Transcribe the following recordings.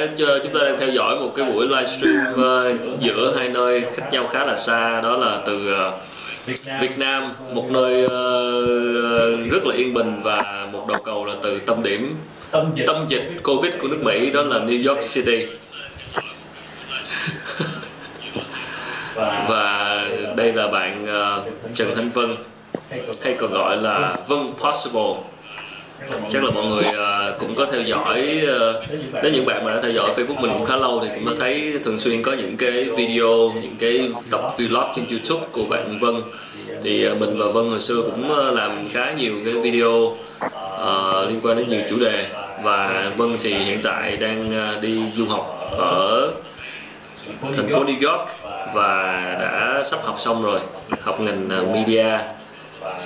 khỏe chúng ta đang theo dõi một cái buổi livestream uh, giữa hai nơi khác nhau khá là xa. Đó là từ uh, Việt Nam. Một nơi uh, rất là yên bình và một đầu cầu là từ tâm điểm tâm dịch. Covid của nước Mỹ đó là New York City. Và đây là bạn Trần Thanh Vân hay còn gọi là Vân Possible chắc là mọi người uh, cũng có theo dõi uh, nếu những bạn mà đã theo dõi Facebook mình cũng khá lâu thì cũng đã thấy thường xuyên có những cái video những cái tập vlog trên YouTube của bạn Vân. Thì uh, mình và Vân hồi xưa cũng uh, làm khá nhiều cái video uh, liên quan đến nhiều chủ đề. Và Vân thì hiện tại đang uh, đi du học ở thành phố New York và đã sắp học xong rồi học ngành uh, media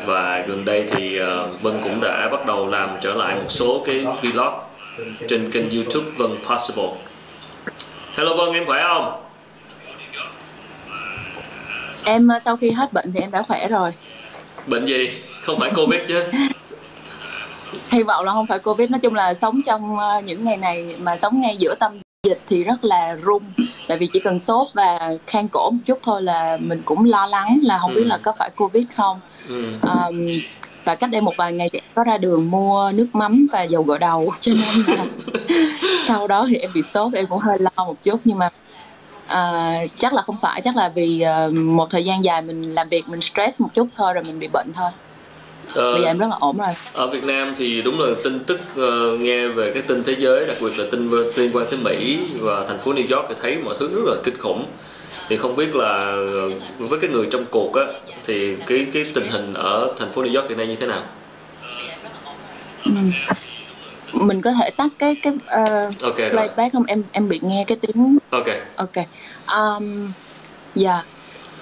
và gần đây thì uh, Vân cũng đã bắt đầu làm trở lại một số cái vlog trên kênh YouTube Vân Possible. Hello Vân, em khỏe không? Em ờ, sau khi hết bệnh thì em đã khỏe rồi. Bệnh gì? Không phải Covid chứ? Hy vọng là không phải Covid. Nói chung là sống trong ờ, những ngày này mà sống ngay giữa tâm dịch thì rất là run tại vì chỉ cần sốt và khan cổ một chút thôi là mình cũng lo lắng là không ừ. biết là có phải covid không. Ừ. um, và cách đây một vài ngày thì em có ra đường mua nước mắm và dầu gội đầu. Cho nên là sau đó thì em bị sốt em cũng hơi lo một chút. Nhưng mà uh, chắc là không phải. Chắc là vì uh, một thời gian dài mình làm việc mình stress một chút thôi rồi mình bị bệnh thôi Ờ, Bây giờ em rất là ổn rồi Ở Việt Nam thì đúng là tin tức uh, nghe về cái tin thế giới Đặc biệt là tin liên quan tới Mỹ và thành phố New York thì thấy mọi thứ rất là kinh khủng thì không biết là ờ, với cái người trong cuộc á thì cái cái tình hình ở thành phố New York hiện nay như thế nào? Ừ. Mình có thể tắt cái cái uh, okay, playback không? Em em bị nghe cái tiếng. Ok. Ok. Um, dạ. Yeah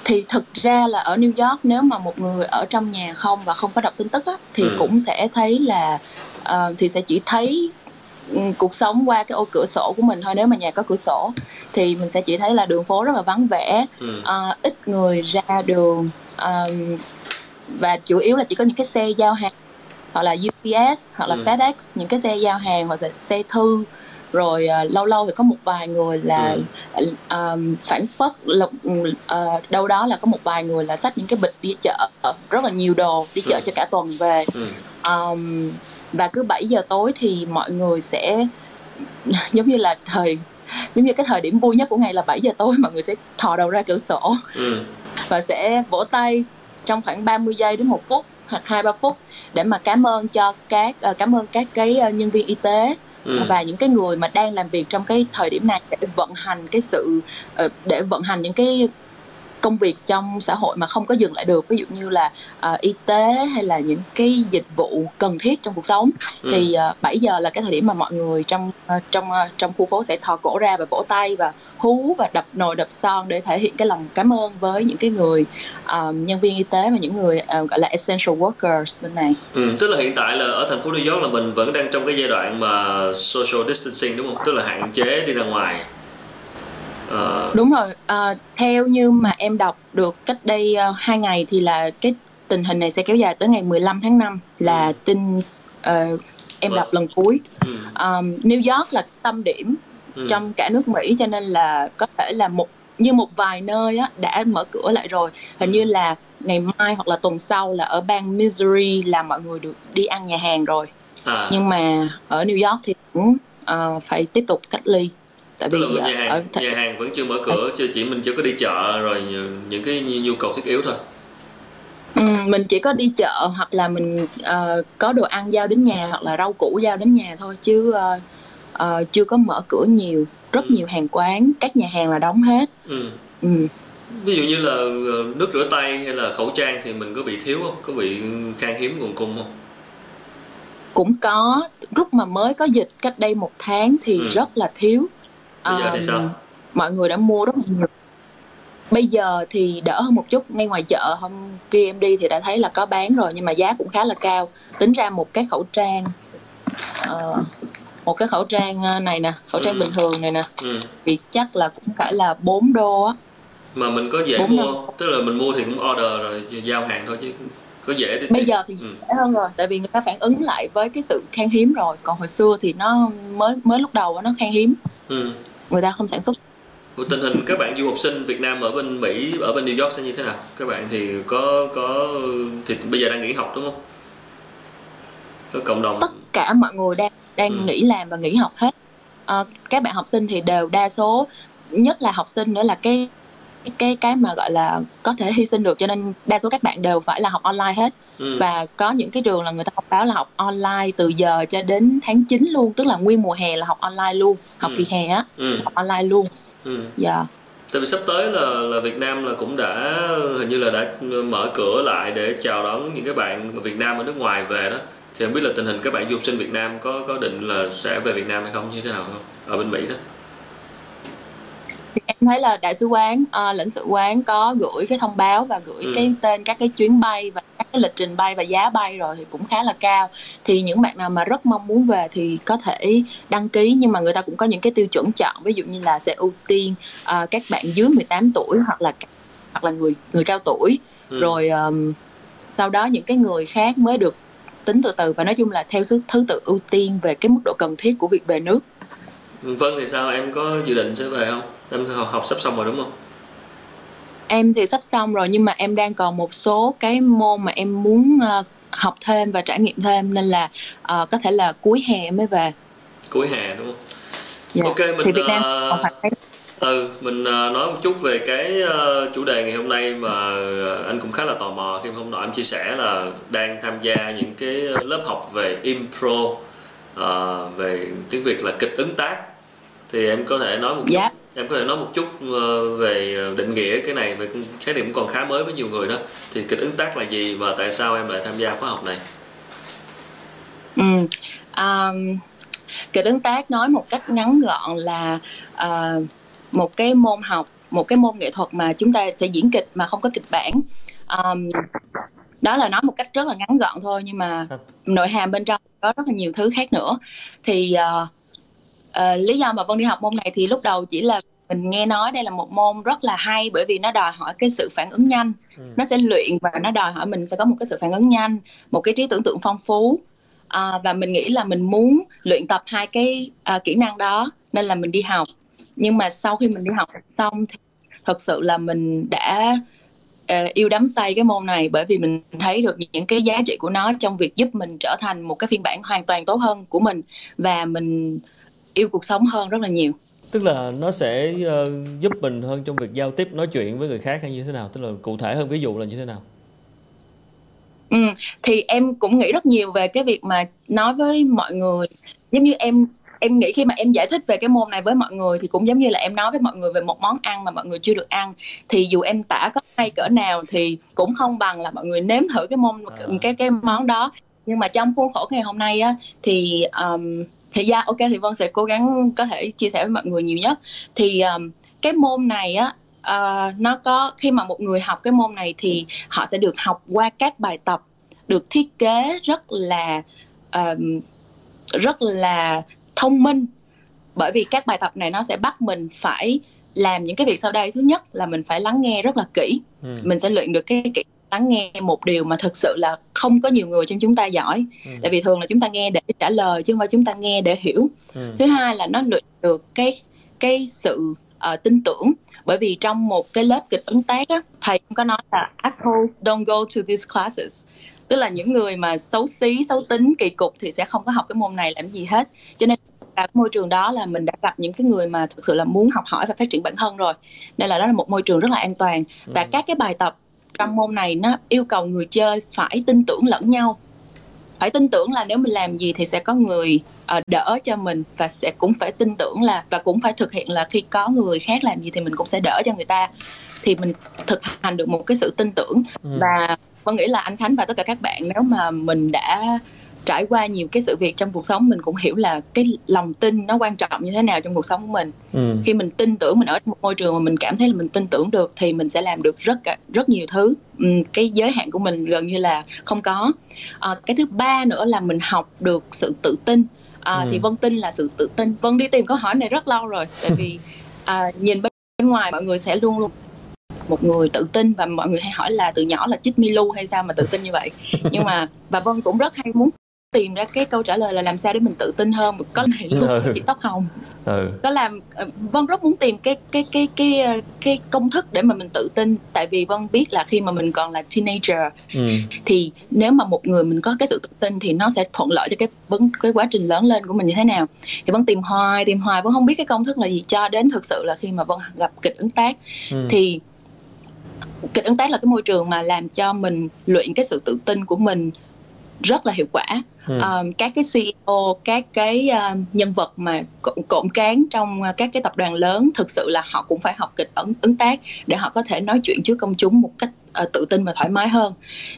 thì thực ra là ở New York nếu mà một người ở trong nhà không và không có đọc tin tức á, thì ừ. cũng sẽ thấy là uh, thì sẽ chỉ thấy um, cuộc sống qua cái ô cửa sổ của mình thôi nếu mà nhà có cửa sổ thì mình sẽ chỉ thấy là đường phố rất là vắng vẻ ừ. uh, ít người ra đường um, và chủ yếu là chỉ có những cái xe giao hàng hoặc là UPS hoặc là ừ. FedEx những cái xe giao hàng hoặc là xe thư rồi uh, lâu lâu thì có một vài người là ừ. um, phản phất lục uh, đâu đó là có một vài người là xách những cái bịch đi chợ rất là nhiều đồ đi chợ ừ. cho cả tuần về ừ. um, và cứ 7 giờ tối thì mọi người sẽ giống như là thời giống như cái thời điểm vui nhất của ngày là 7 giờ tối mọi người sẽ thò đầu ra cửa sổ ừ. và sẽ vỗ tay trong khoảng 30 giây đến một phút hoặc hai ba phút để mà cảm ơn cho các uh, cảm ơn các cái uh, nhân viên y tế ừ. và những cái người mà đang làm việc trong cái thời điểm này để vận hành cái sự ờ, để vận hành những cái công việc trong xã hội mà không có dừng lại được ví dụ như là uh, y tế hay là những cái dịch vụ cần thiết trong cuộc sống ừ. thì uh, 7 giờ là cái thời điểm mà mọi người trong uh, trong uh, trong khu phố sẽ thò cổ ra và vỗ tay và hú và đập nồi đập son để thể hiện cái lòng cảm ơn với những cái người uh, nhân viên y tế và những người uh, gọi là essential workers bên này. Ừ, tức là hiện tại là ở thành phố New York là mình vẫn đang trong cái giai đoạn mà social distancing đúng không? Tức là hạn chế đi ra ngoài uh... đúng rồi uh, theo như mà em đọc được cách đây uh, hai ngày thì là cái tình hình này sẽ kéo dài tới ngày 15 tháng 5 là ừ. tin uh, em đọc lần cuối ừ. um, New York là tâm điểm ừ. trong cả nước Mỹ cho nên là có thể là một như một vài nơi á, đã mở cửa lại rồi hình ừ. như là ngày mai hoặc là tuần sau là ở bang Missouri là mọi người được đi ăn nhà hàng rồi à. nhưng mà ở New York thì cũng uh, phải tiếp tục cách ly tại Tức vì là nhà hàng th- nhà hàng vẫn chưa mở cửa chưa chỉ mình chưa có đi chợ rồi những cái nhu cầu thiết yếu thôi Ừ, mình chỉ có đi chợ hoặc là mình uh, có đồ ăn giao đến nhà hoặc là rau củ giao đến nhà thôi chứ uh, uh, chưa có mở cửa nhiều rất ừ. nhiều hàng quán các nhà hàng là đóng hết ừ. Ừ. ví dụ như là nước rửa tay hay là khẩu trang thì mình có bị thiếu không có bị khan hiếm nguồn cung không cũng có lúc mà mới có dịch cách đây một tháng thì ừ. rất là thiếu bây giờ thì sao mọi người đã mua rất nhiều bây giờ thì đỡ hơn một chút ngay ngoài chợ hôm kia em đi thì đã thấy là có bán rồi nhưng mà giá cũng khá là cao tính ra một cái khẩu trang uh, một cái khẩu trang ờ, này nè khẩu trang ừ. bình thường này nè ừ. thì chắc là cũng phải là 4 đô á mà mình có dễ mua năm. tức là mình mua thì cũng order rồi giao hàng thôi chứ có dễ đi bây giờ thì ừ. dễ hơn rồi tại vì người ta phản ứng lại với cái sự khan hiếm rồi còn hồi xưa thì nó mới mới lúc đầu nó khan hiếm Ừ. người ta không sản xuất. Tình hình các bạn du học sinh Việt Nam ở bên Mỹ ở bên New York sẽ như thế nào? Các bạn thì có có thì bây giờ đang nghỉ học đúng không? Có cộng đồng. Tất cả mọi người đang đang Ừ. nghỉ làm và nghỉ học hết. Ờ, các bạn học sinh thì đều đa số nhất là học sinh nữa là cái cái cái mà gọi là có thể hy sinh được cho nên đa số các bạn đều phải là học online hết ừ. và có những cái trường là người ta thông báo là học online từ giờ cho đến tháng 9 luôn tức là nguyên mùa hè là học online luôn học Ừ. kỳ hè á ừ. học online luôn ừ. dạ Tại vì sắp tới là là Việt Nam là cũng đã hình như là đã mở cửa lại để chào đón những cái bạn Việt Nam ở nước ngoài về đó. Thì không biết là tình hình các bạn du học sinh Việt Nam có có định là sẽ về Việt Nam hay không như thế nào không ở bên Mỹ đó. Thì em thấy là đại sứ quán ờ, lãnh sự quán có gửi cái thông báo và gửi Ừ. cái tên các cái chuyến bay và các cái lịch trình bay và giá bay rồi thì cũng khá là cao thì những bạn nào mà rất mong muốn về thì có thể đăng ký nhưng mà người ta cũng có những cái tiêu chuẩn chọn ví dụ như là sẽ ưu tiên ờ, các bạn dưới 18 tuổi hoặc là hoặc là người người cao tuổi Ừ. rồi ờm, sau đó những cái người khác mới được tính từ từ và nói chung là theo thứ thứ tự ưu tiên về cái mức độ cần thiết của việc về nước Vâng thì sao em có dự định sẽ về không? Em học, học sắp xong rồi đúng không? Em thì sắp xong rồi nhưng mà em đang còn một số cái môn mà em muốn ờ, học thêm và trải nghiệm thêm nên là ờ, có thể là cuối hè mới về. Cuối hè đúng không? Dạ. Ok mình thì Việt Nam ờ, còn phải Ừ, mình ờ, nói một chút về cái ờ, chủ đề ngày hôm nay mà ờ, anh cũng khá là tò mò khi hôm nọ em chia sẻ là đang tham gia những cái lớp học về impro ờ, về tiếng Việt là kịch ứng tác thì em có thể nói một chút Dạ. em có thể nói một chút ờ, về định nghĩa cái này về khái niệm cũng còn khá mới với nhiều người đó thì kịch ứng tác là gì và tại sao em lại tham gia khóa học này Ừ. Um, kịch ứng tác nói một cách ngắn gọn là ờ, một cái môn học, một cái môn nghệ thuật mà chúng ta sẽ diễn kịch mà không có kịch bản. Um, đó là nói một cách rất là ngắn gọn thôi nhưng mà nội hàm bên trong có rất là nhiều thứ khác nữa. Thì ờ, ờ, lý do mà Vân đi học môn này thì lúc đầu chỉ là mình nghe nói đây là một môn rất là hay bởi vì nó đòi hỏi cái sự phản ứng nhanh. Ừ. nó sẽ luyện và nó đòi hỏi mình sẽ có một cái sự phản ứng nhanh một cái trí tưởng tượng phong phú. À, và mình nghĩ là mình muốn luyện tập hai cái à, kỹ năng đó nên là mình đi học. Nhưng mà sau khi mình đi học xong thì thật sự là mình đã ờ, yêu đắm say cái môn này bởi vì mình thấy được những cái giá trị của nó trong việc giúp mình trở thành một cái phiên bản hoàn toàn tốt hơn của mình. Và mình yêu cuộc sống hơn rất là nhiều. Tức là nó sẽ ờ, giúp mình hơn trong việc giao tiếp nói chuyện với người khác hay như thế nào? Tức là cụ thể hơn ví dụ là như thế nào? Ừ, thì em cũng nghĩ rất nhiều về cái việc mà nói với mọi người. Giống như em em nghĩ khi mà em giải thích về cái môn này với mọi người thì cũng giống như là em nói với mọi người về một món ăn mà mọi người chưa được ăn. Thì dù em tả có hay cỡ nào thì cũng không bằng là mọi người nếm thử cái môn À. cái cái món đó. Nhưng mà trong khuôn khổ ngày hôm nay á thì um, thì ra ok thì Vân sẽ cố gắng có thể chia sẻ với mọi người nhiều nhất. Thì um, cái môn này á ờ, nó có khi mà một người học cái môn này thì họ sẽ được học qua các bài tập được thiết kế rất là um, rất là thông minh. Bởi vì các bài tập này nó sẽ bắt mình phải làm những cái việc sau đây. Thứ nhất là mình phải lắng nghe rất là kỹ. Ừ. mình sẽ luyện được cái kỹ lắng nghe một điều mà thực sự là không có nhiều người trong chúng ta giỏi. Ừ. tại vì thường là chúng ta nghe để trả lời chứ không phải chúng ta nghe để hiểu. Ừ. thứ hai là nó luyện được cái cái sự ờ, tin tưởng. Bởi vì trong một cái lớp kịch ứng tác á thầy cũng có nói là assholes don't go to these classes. Tức là những người mà xấu xí xấu tính kỳ cục thì sẽ không có học cái môn này làm gì hết. Cho nên tại môi trường đó là mình đã gặp những cái người mà thực sự là muốn học hỏi và phát triển bản thân rồi. Nên là đó là một môi trường rất là an toàn. Và Ừ. các cái bài tập trong môn này nó yêu cầu người chơi phải tin tưởng lẫn nhau. Phải tin tưởng là nếu mình làm gì thì sẽ có người ờ, đỡ cho mình và sẽ cũng phải tin tưởng là và cũng phải thực hiện là khi có người khác làm gì thì mình cũng sẽ đỡ cho người ta. Thì mình thực hành được một cái sự tin tưởng. Ừ. và vân nghĩ là anh khánh và tất cả các bạn nếu mà mình đã trải qua nhiều cái sự việc trong cuộc sống mình cũng hiểu là cái lòng tin nó quan trọng như thế nào trong cuộc sống của mình. Ừ. khi mình tin tưởng mình ở một môi trường mà mình cảm thấy là mình tin tưởng được thì mình sẽ làm được rất rất nhiều thứ. Ừm, cái giới hạn của mình gần như là không có. À, cái thứ ba nữa là mình học được sự tự tin. À, Ừ. thì vân tin là sự tự tin. Vân đi tìm câu hỏi này rất lâu rồi tại vì à, nhìn bên bên ngoài mọi người sẽ luôn luôn một người tự tin và mọi người hay hỏi là từ nhỏ là chích Milu hay sao mà tự tin như vậy. Nhưng mà và Vân cũng rất hay muốn tìm ra cái câu trả lời là làm sao để mình tự tin hơn có này luôn ừ. chị tóc hồng ừ. có làm ờ, vân rất muốn tìm cái cái cái cái ờ, cái công thức để mà mình tự tin tại vì vân biết là khi mà mình còn là teenager ừ. thì nếu mà một người mình có cái sự tự tin thì nó sẽ thuận lợi cho cái vấn cái quá trình lớn lên của mình như thế nào thì vân tìm hoài tìm hoài vân không biết cái công thức là gì cho đến thực sự là khi mà vân gặp kịch ứng tác ừ. thì kịch ứng tác là cái môi trường mà làm cho mình luyện cái sự tự tin của mình rất là hiệu quả ừ. um, các cái CEO các cái uh, nhân vật mà cộng, cộng cán trong uh, các cái tập đoàn lớn thực sự là họ cũng phải học kịch ấn ứng tác để họ có thể nói chuyện trước công chúng một cách uh, tự tin và thoải mái hơn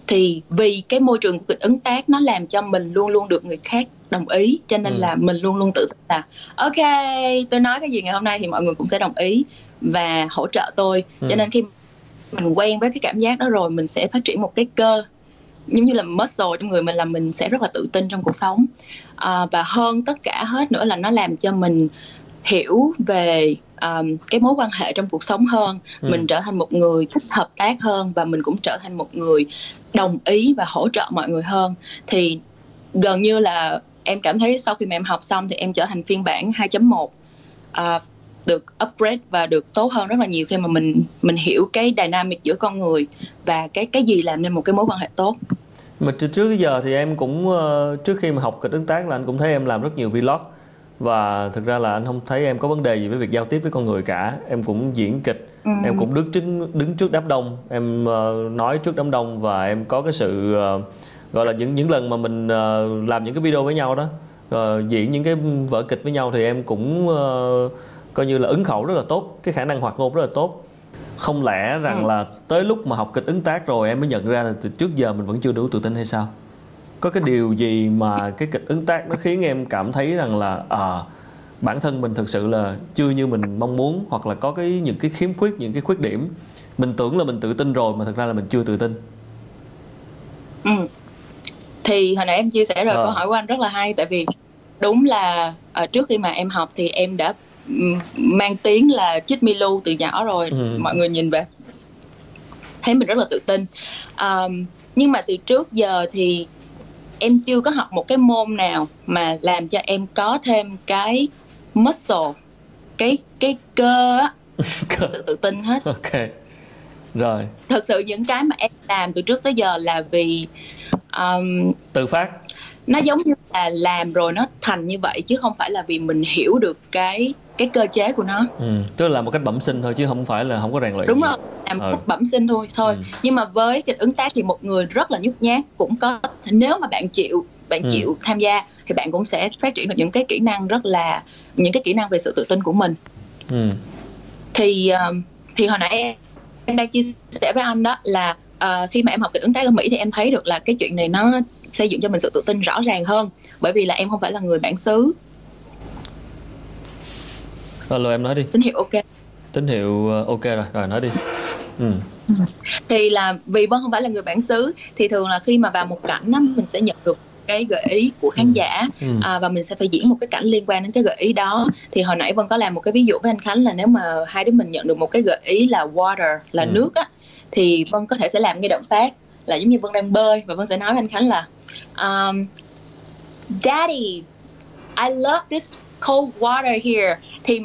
thì vì cái môi trường kịch ứng tác nó làm cho mình luôn luôn được người khác đồng ý cho nên ừ. là mình luôn luôn tự tin là ok tôi nói cái gì ngày hôm nay thì mọi người cũng sẽ đồng ý và hỗ trợ tôi ừ. cho nên khi mình quen với cái cảm giác đó rồi mình sẽ phát triển một cái cơ giống như là muscle trong người mình là mình sẽ rất là tự tin trong cuộc sống. À, và hơn tất cả hết nữa là nó làm cho mình hiểu về um, cái mối quan hệ trong cuộc sống hơn. Ừ. mình trở thành một người thích hợp tác hơn và mình cũng trở thành một người đồng ý và hỗ trợ mọi người hơn. Thì gần như là em cảm thấy sau khi mà em học xong thì em trở thành phiên bản 2.1 uh, được upgrade và được tốt hơn rất là nhiều khi mà mình mình hiểu cái dynamic giữa con người và cái cái gì làm nên một cái mối quan hệ tốt. Mà trước trước giờ thì em cũng ờ, trước khi mà học kịch ứng tác là anh cũng thấy em làm rất nhiều vlog. Và thực ra là anh không thấy em có vấn đề gì với việc giao tiếp với con người cả. Em cũng diễn kịch ừ. em cũng đứng trước đứng trước đám đông. Em uh, nói trước đám đông và em có cái sự uh, gọi là những những lần mà mình làm những cái video với nhau đó diễn những cái vở kịch với nhau thì em cũng uh, coi như là ứng khẩu rất là tốt cái khả năng hoạt ngôn rất là tốt không lẽ rằng ừ. là tới lúc mà học kịch ứng tác rồi em mới nhận ra là từ trước giờ mình vẫn chưa đủ tự tin hay sao có cái điều gì mà cái kịch ứng tác nó khiến em cảm thấy rằng là à, bản thân mình thực sự là chưa như mình mong muốn hoặc là có cái những cái khiếm khuyết những cái khuyết điểm mình tưởng là mình tự tin rồi mà thật ra là mình chưa tự tin ừ. thì hồi nãy em chia sẻ rồi à. câu hỏi của anh rất là hay tại vì đúng là uh, trước khi mà em học thì em đã mang tiếng là chích Milu từ nhỏ rồi. Ừ. mọi người nhìn về. Thấy mình rất là tự tin. Um, nhưng mà từ trước giờ thì em chưa có học một cái môn nào mà làm cho em có thêm cái muscle cái cái cơ á. Sự tự tin hết. Ok. Rồi. Thật sự những cái mà em làm từ trước tới giờ là vì um, tự phát. nó giống như là làm rồi nó thành như vậy chứ không phải là vì mình hiểu được cái cái cơ chế của nó ừ. tức là một cách bẩm sinh thôi chứ không phải là không có rèn luyện đúng rồi làm ừ. bẩm sinh thôi thôi ừ. nhưng mà với kịch ứng tác thì một người rất là nhút nhát cũng có nếu mà bạn chịu bạn ừ. chịu tham gia thì bạn cũng sẽ phát triển được những cái kỹ năng rất là những cái kỹ năng về sự tự tin của mình ừ. thì thì hồi nãy em, em đang chia sẻ với anh đó là uh, khi mà em học kịch ứng tác ở Mỹ thì em thấy được là cái chuyện này nó xây dựng cho mình sự tự tin rõ ràng hơn bởi vì là em không phải là người bản xứ alo em nói đi tín hiệu ok tín hiệu ờ, ok rồi rồi nói đi ừ. thì là vì vân không phải là người bản xứ thì thường là khi mà vào một cảnh á mình sẽ nhận được cái gợi ý của khán ừ. giả ừ. À, và mình sẽ phải diễn một cái cảnh liên quan đến cái gợi ý đó thì hồi nãy vân có làm một cái ví dụ với anh khánh là nếu mà hai đứa mình nhận được một cái gợi ý là water là ừ. nước á thì vân có thể sẽ làm cái động tác là giống như vân đang bơi và vân sẽ nói với anh khánh là um, daddy I love this cold water here thì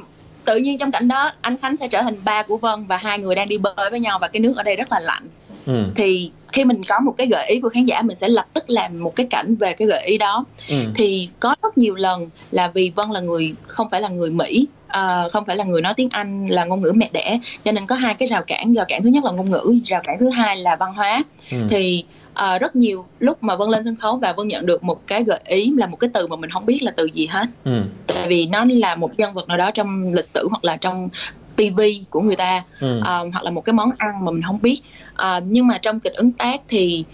tự nhiên trong cảnh đó anh khánh sẽ trở thành ba của vân và hai người đang đi bơi với nhau và cái nước ở đây rất là lạnh ừ. thì khi mình có một cái gợi ý của khán giả mình sẽ lập tức làm một cái cảnh về cái gợi ý đó ừ. thì có rất nhiều lần là vì vân là người không phải là người mỹ uh, không phải là người nói tiếng anh là ngôn ngữ mẹ đẻ cho nên có hai cái rào cản rào cản thứ nhất là ngôn ngữ rào cản thứ hai là văn hóa ừ. thì uh, rất nhiều lúc mà vân lên sân khấu và vân nhận được một cái gợi ý là một cái từ mà mình không biết là từ gì hết ừ. tại vì nó là một nhân vật nào đó trong lịch sử hoặc là trong TV của người ta ừ. uh, hoặc là một cái món ăn mà mình không biết uh, nhưng mà trong kịch ứng tác thì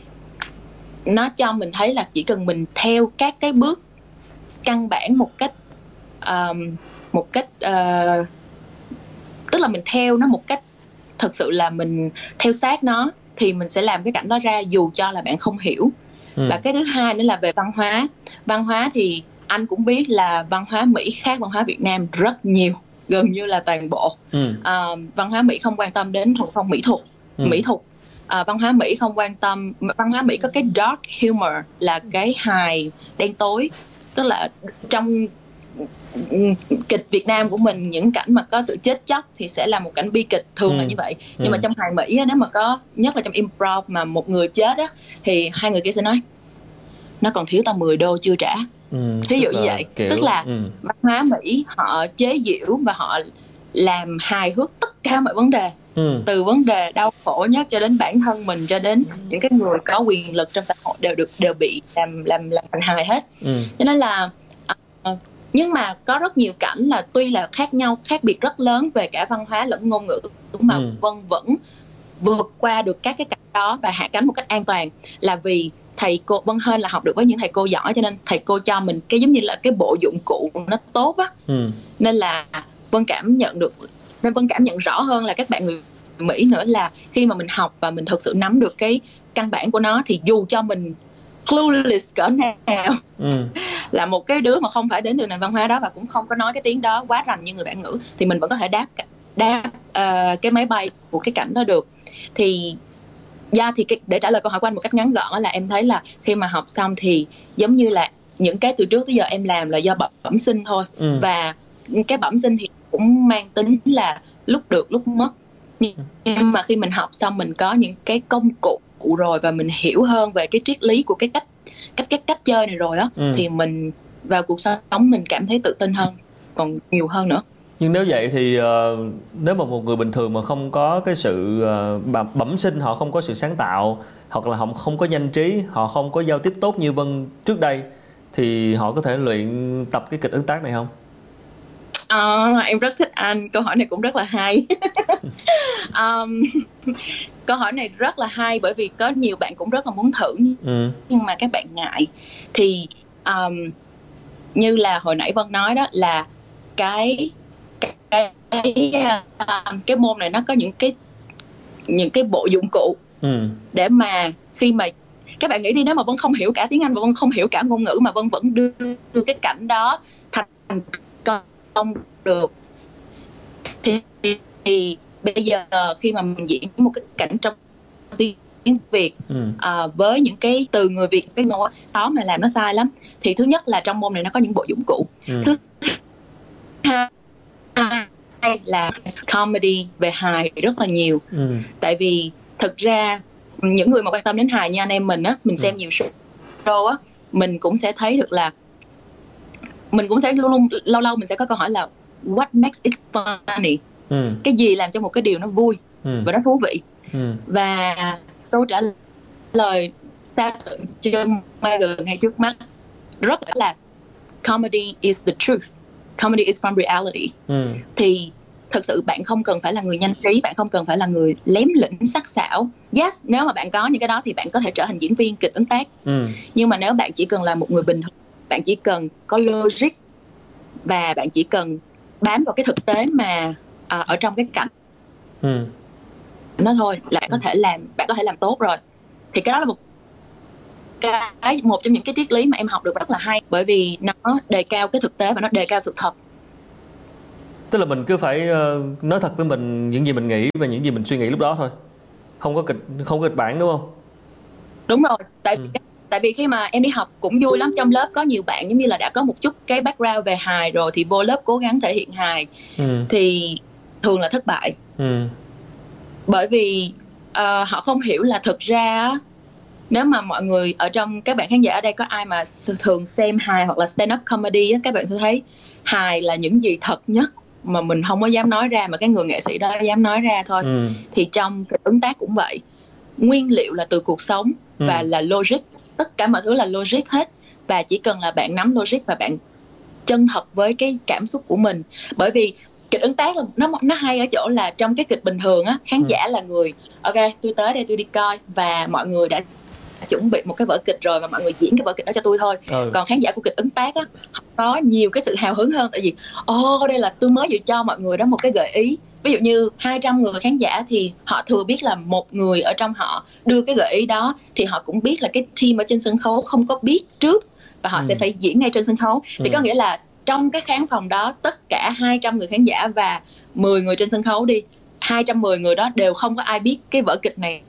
nó cho mình thấy là chỉ cần mình theo các cái bước căn bản một cách um, một cách uh, tức là mình theo nó một cách thật sự là mình theo sát nó thì mình sẽ làm cái cảnh đó ra dù cho là bạn không hiểu ừ. và cái thứ hai nữa là về văn hóa văn hóa thì anh cũng biết là văn hóa mỹ khác văn hóa việt nam rất nhiều gần như là toàn bộ ừ. à, văn hóa mỹ không quan tâm đến thuần phong mỹ thuật Ừ. mỹ thuật à, văn hóa mỹ không quan tâm văn hóa mỹ có cái dark humor là cái hài đen tối tức là trong kịch Việt Nam của mình những cảnh mà có sự chết chóc thì sẽ là một cảnh bi kịch thường là Ừ. như vậy nhưng mà Ừ. trong hài Mỹ á, nếu mà có nhất là trong improv mà một người chết á thì hai người kia sẽ nói nó còn thiếu tao 10 đô chưa trả Ừ. Thí dụ như là vậy, kiểu, tức là- ừ. văn hóa Mỹ họ chế giễu và họ làm hài hước tất cả mọi vấn đề Ừ. từ vấn đề đau khổ nhất cho đến bản thân mình cho đến những cái người có quyền lực trong xã hội đều được đều bị làm làm làm thành hài hết Ừ. cho nên là nhưng mà có rất nhiều cảnh là tuy là khác nhau khác biệt rất lớn về cả văn hóa lẫn ngôn ngữ mà Ừ. vân vẫn vượt qua được các cái cảnh đó và hạ cánh một cách an toàn là vì thầy cô vân hên là học được với những thầy cô giỏi cho nên thầy cô cho mình cái giống như là cái bộ dụng cụ nó tốt á Ừ. nên là vân cảm nhận được nên vân cảm nhận rõ hơn là các bạn người mỹ nữa là khi mà mình học và mình thực sự nắm được cái căn bản của nó thì dù cho mình clueless cỡ nào Ừ. là một cái đứa mà không phải đến từ nền văn hóa đó và cũng không có nói cái tiếng đó quá rành như người bản ngữ thì mình vẫn có thể đáp đáp ờ, cái máy bay của cái cảnh đó được. Thì do thì cái, để trả lời câu hỏi của anh một cách ngắn gọn là em thấy là khi mà học xong thì giống như là những cái từ trước tới giờ em làm là do bẩm bẩm sinh thôi. Ừ. và cái bẩm sinh thì cũng mang tính là lúc được lúc mất. Nhưng mà khi mình học xong mình có những cái công cụ rồi và mình hiểu hơn về cái triết lý của cái cách cách cách cách chơi này rồi á Ừ. thì mình vào cuộc sống mình cảm thấy tự tin hơn còn nhiều hơn nữa nhưng nếu vậy thì ờ, nếu mà một người bình thường mà không có cái sự bẩm bẩm sinh họ không có sự sáng tạo hoặc là họ không có nhanh trí họ không có giao tiếp tốt như vân trước đây thì họ có thể luyện tập cái kịch ứng tác này không À, em rất thích anh. Câu hỏi này cũng rất là hay. Um, câu hỏi này rất là hay bởi vì có nhiều bạn cũng rất là muốn thử ừ. Nhưng mà các bạn ngại. Thì um, như là hồi nãy Vân nói đó là cái cái cái, um, cái môn này nó có những cái những cái bộ dụng cụ ừ. để mà khi mà các bạn nghĩ đi nếu mà Vân không hiểu cả tiếng Anh và Vân không hiểu cả ngôn ngữ mà Vân vẫn đưa, đưa cái cảnh đó thành công được. Thì, thì, thì bây giờ khi mà mình diễn một cái cảnh trong tiếng Việt ừ. à, với những cái từ người Việt cái ngôn đó mà làm nó sai lắm thì thứ nhất là trong môn này nó có những bộ dụng cụ. Ừ. Thứ- hai là comedy về hài rất là nhiều. Ừ. Tại vì thực ra những người mà quan tâm đến hài như anh em mình á mình xem nhiều show show á mình cũng sẽ thấy được là mình cũng sẽ luôn luôn lâu lâu mình sẽ có câu hỏi là what makes it funny? Ừ. Cái gì làm cho một cái điều nó vui ừ. và nó thú vị? Ừ. Và câu trả lời xa tận chân ngay gần ngay trước mắt rất là comedy is the truth. Comedy is from reality. Ừ. Thì thực sự bạn không cần phải là người nhanh trí bạn không cần phải là người lém lĩnh sắc sảo. Yes nếu mà bạn có những cái đó thì bạn có thể trở thành diễn viên kịch ứng tác. Ừ. Nhưng mà nếu bạn chỉ cần là một người bình thường bạn chỉ cần có logic và bạn chỉ cần bám vào cái thực tế mà à, ở trong cái cảnh. Ừ. Nó thôi là bạn có thể làm bạn có thể làm tốt rồi. Thì cái đó là một cái một trong những cái triết lý mà em học được rất là hay. Bởi vì nó đề cao cái thực tế và nó đề cao sự thật. Tức là mình cứ phải ờ, nói thật với mình những gì mình nghĩ và những gì mình suy nghĩ lúc đó thôi. Không có kịch không có kịch bản đúng không? Đúng rồi. Tại Ừ. tại vì khi mà em đi học cũng vui lắm trong lớp có nhiều bạn giống như là đã có một chút cái background về hài rồi thì vô lớp cố gắng thể hiện hài ừ. thì thường là thất bại. Ừ. Bởi vì ờ, họ không hiểu là thực ra nếu mà mọi người ở trong các bạn khán giả ở đây có ai mà thường xem hài hoặc là stand up comedy á, các bạn sẽ thấy hài là những gì thật nhất mà mình không có dám nói ra mà cái người nghệ sĩ đó dám nói ra thôi. Ừ. Thì trong cái ứng tác cũng vậy. Nguyên liệu là từ cuộc sống Ừ. và là logic tất cả mọi thứ là logic hết. Và chỉ cần là bạn nắm logic và bạn chân thật với cái cảm xúc của mình. Bởi vì kịch ứng tác là nó nó hay ở chỗ là trong cái kịch bình thường á khán Ừ. giả là người ok tôi tới đây tôi đi coi. Và mọi người đã chuẩn bị một cái vở kịch rồi và mọi người diễn cái vở kịch đó cho tôi thôi. Ừ. Còn khán giả của kịch ứng tác á có nhiều cái sự hào hứng hơn. Tại vì ô đây là tôi mới vừa cho mọi người đó một cái gợi ý ví dụ như 200 người khán giả thì họ thừa biết là một người ở trong họ đưa cái gợi ý đó thì họ cũng biết là cái team ở trên sân khấu không có biết trước và họ Ừ. sẽ phải diễn ngay trên sân khấu thì Ừ. có nghĩa là trong cái khán phòng đó tất cả 200 người khán giả và 10 người trên sân khấu đi 210 người đó đều không có ai biết cái vở kịch này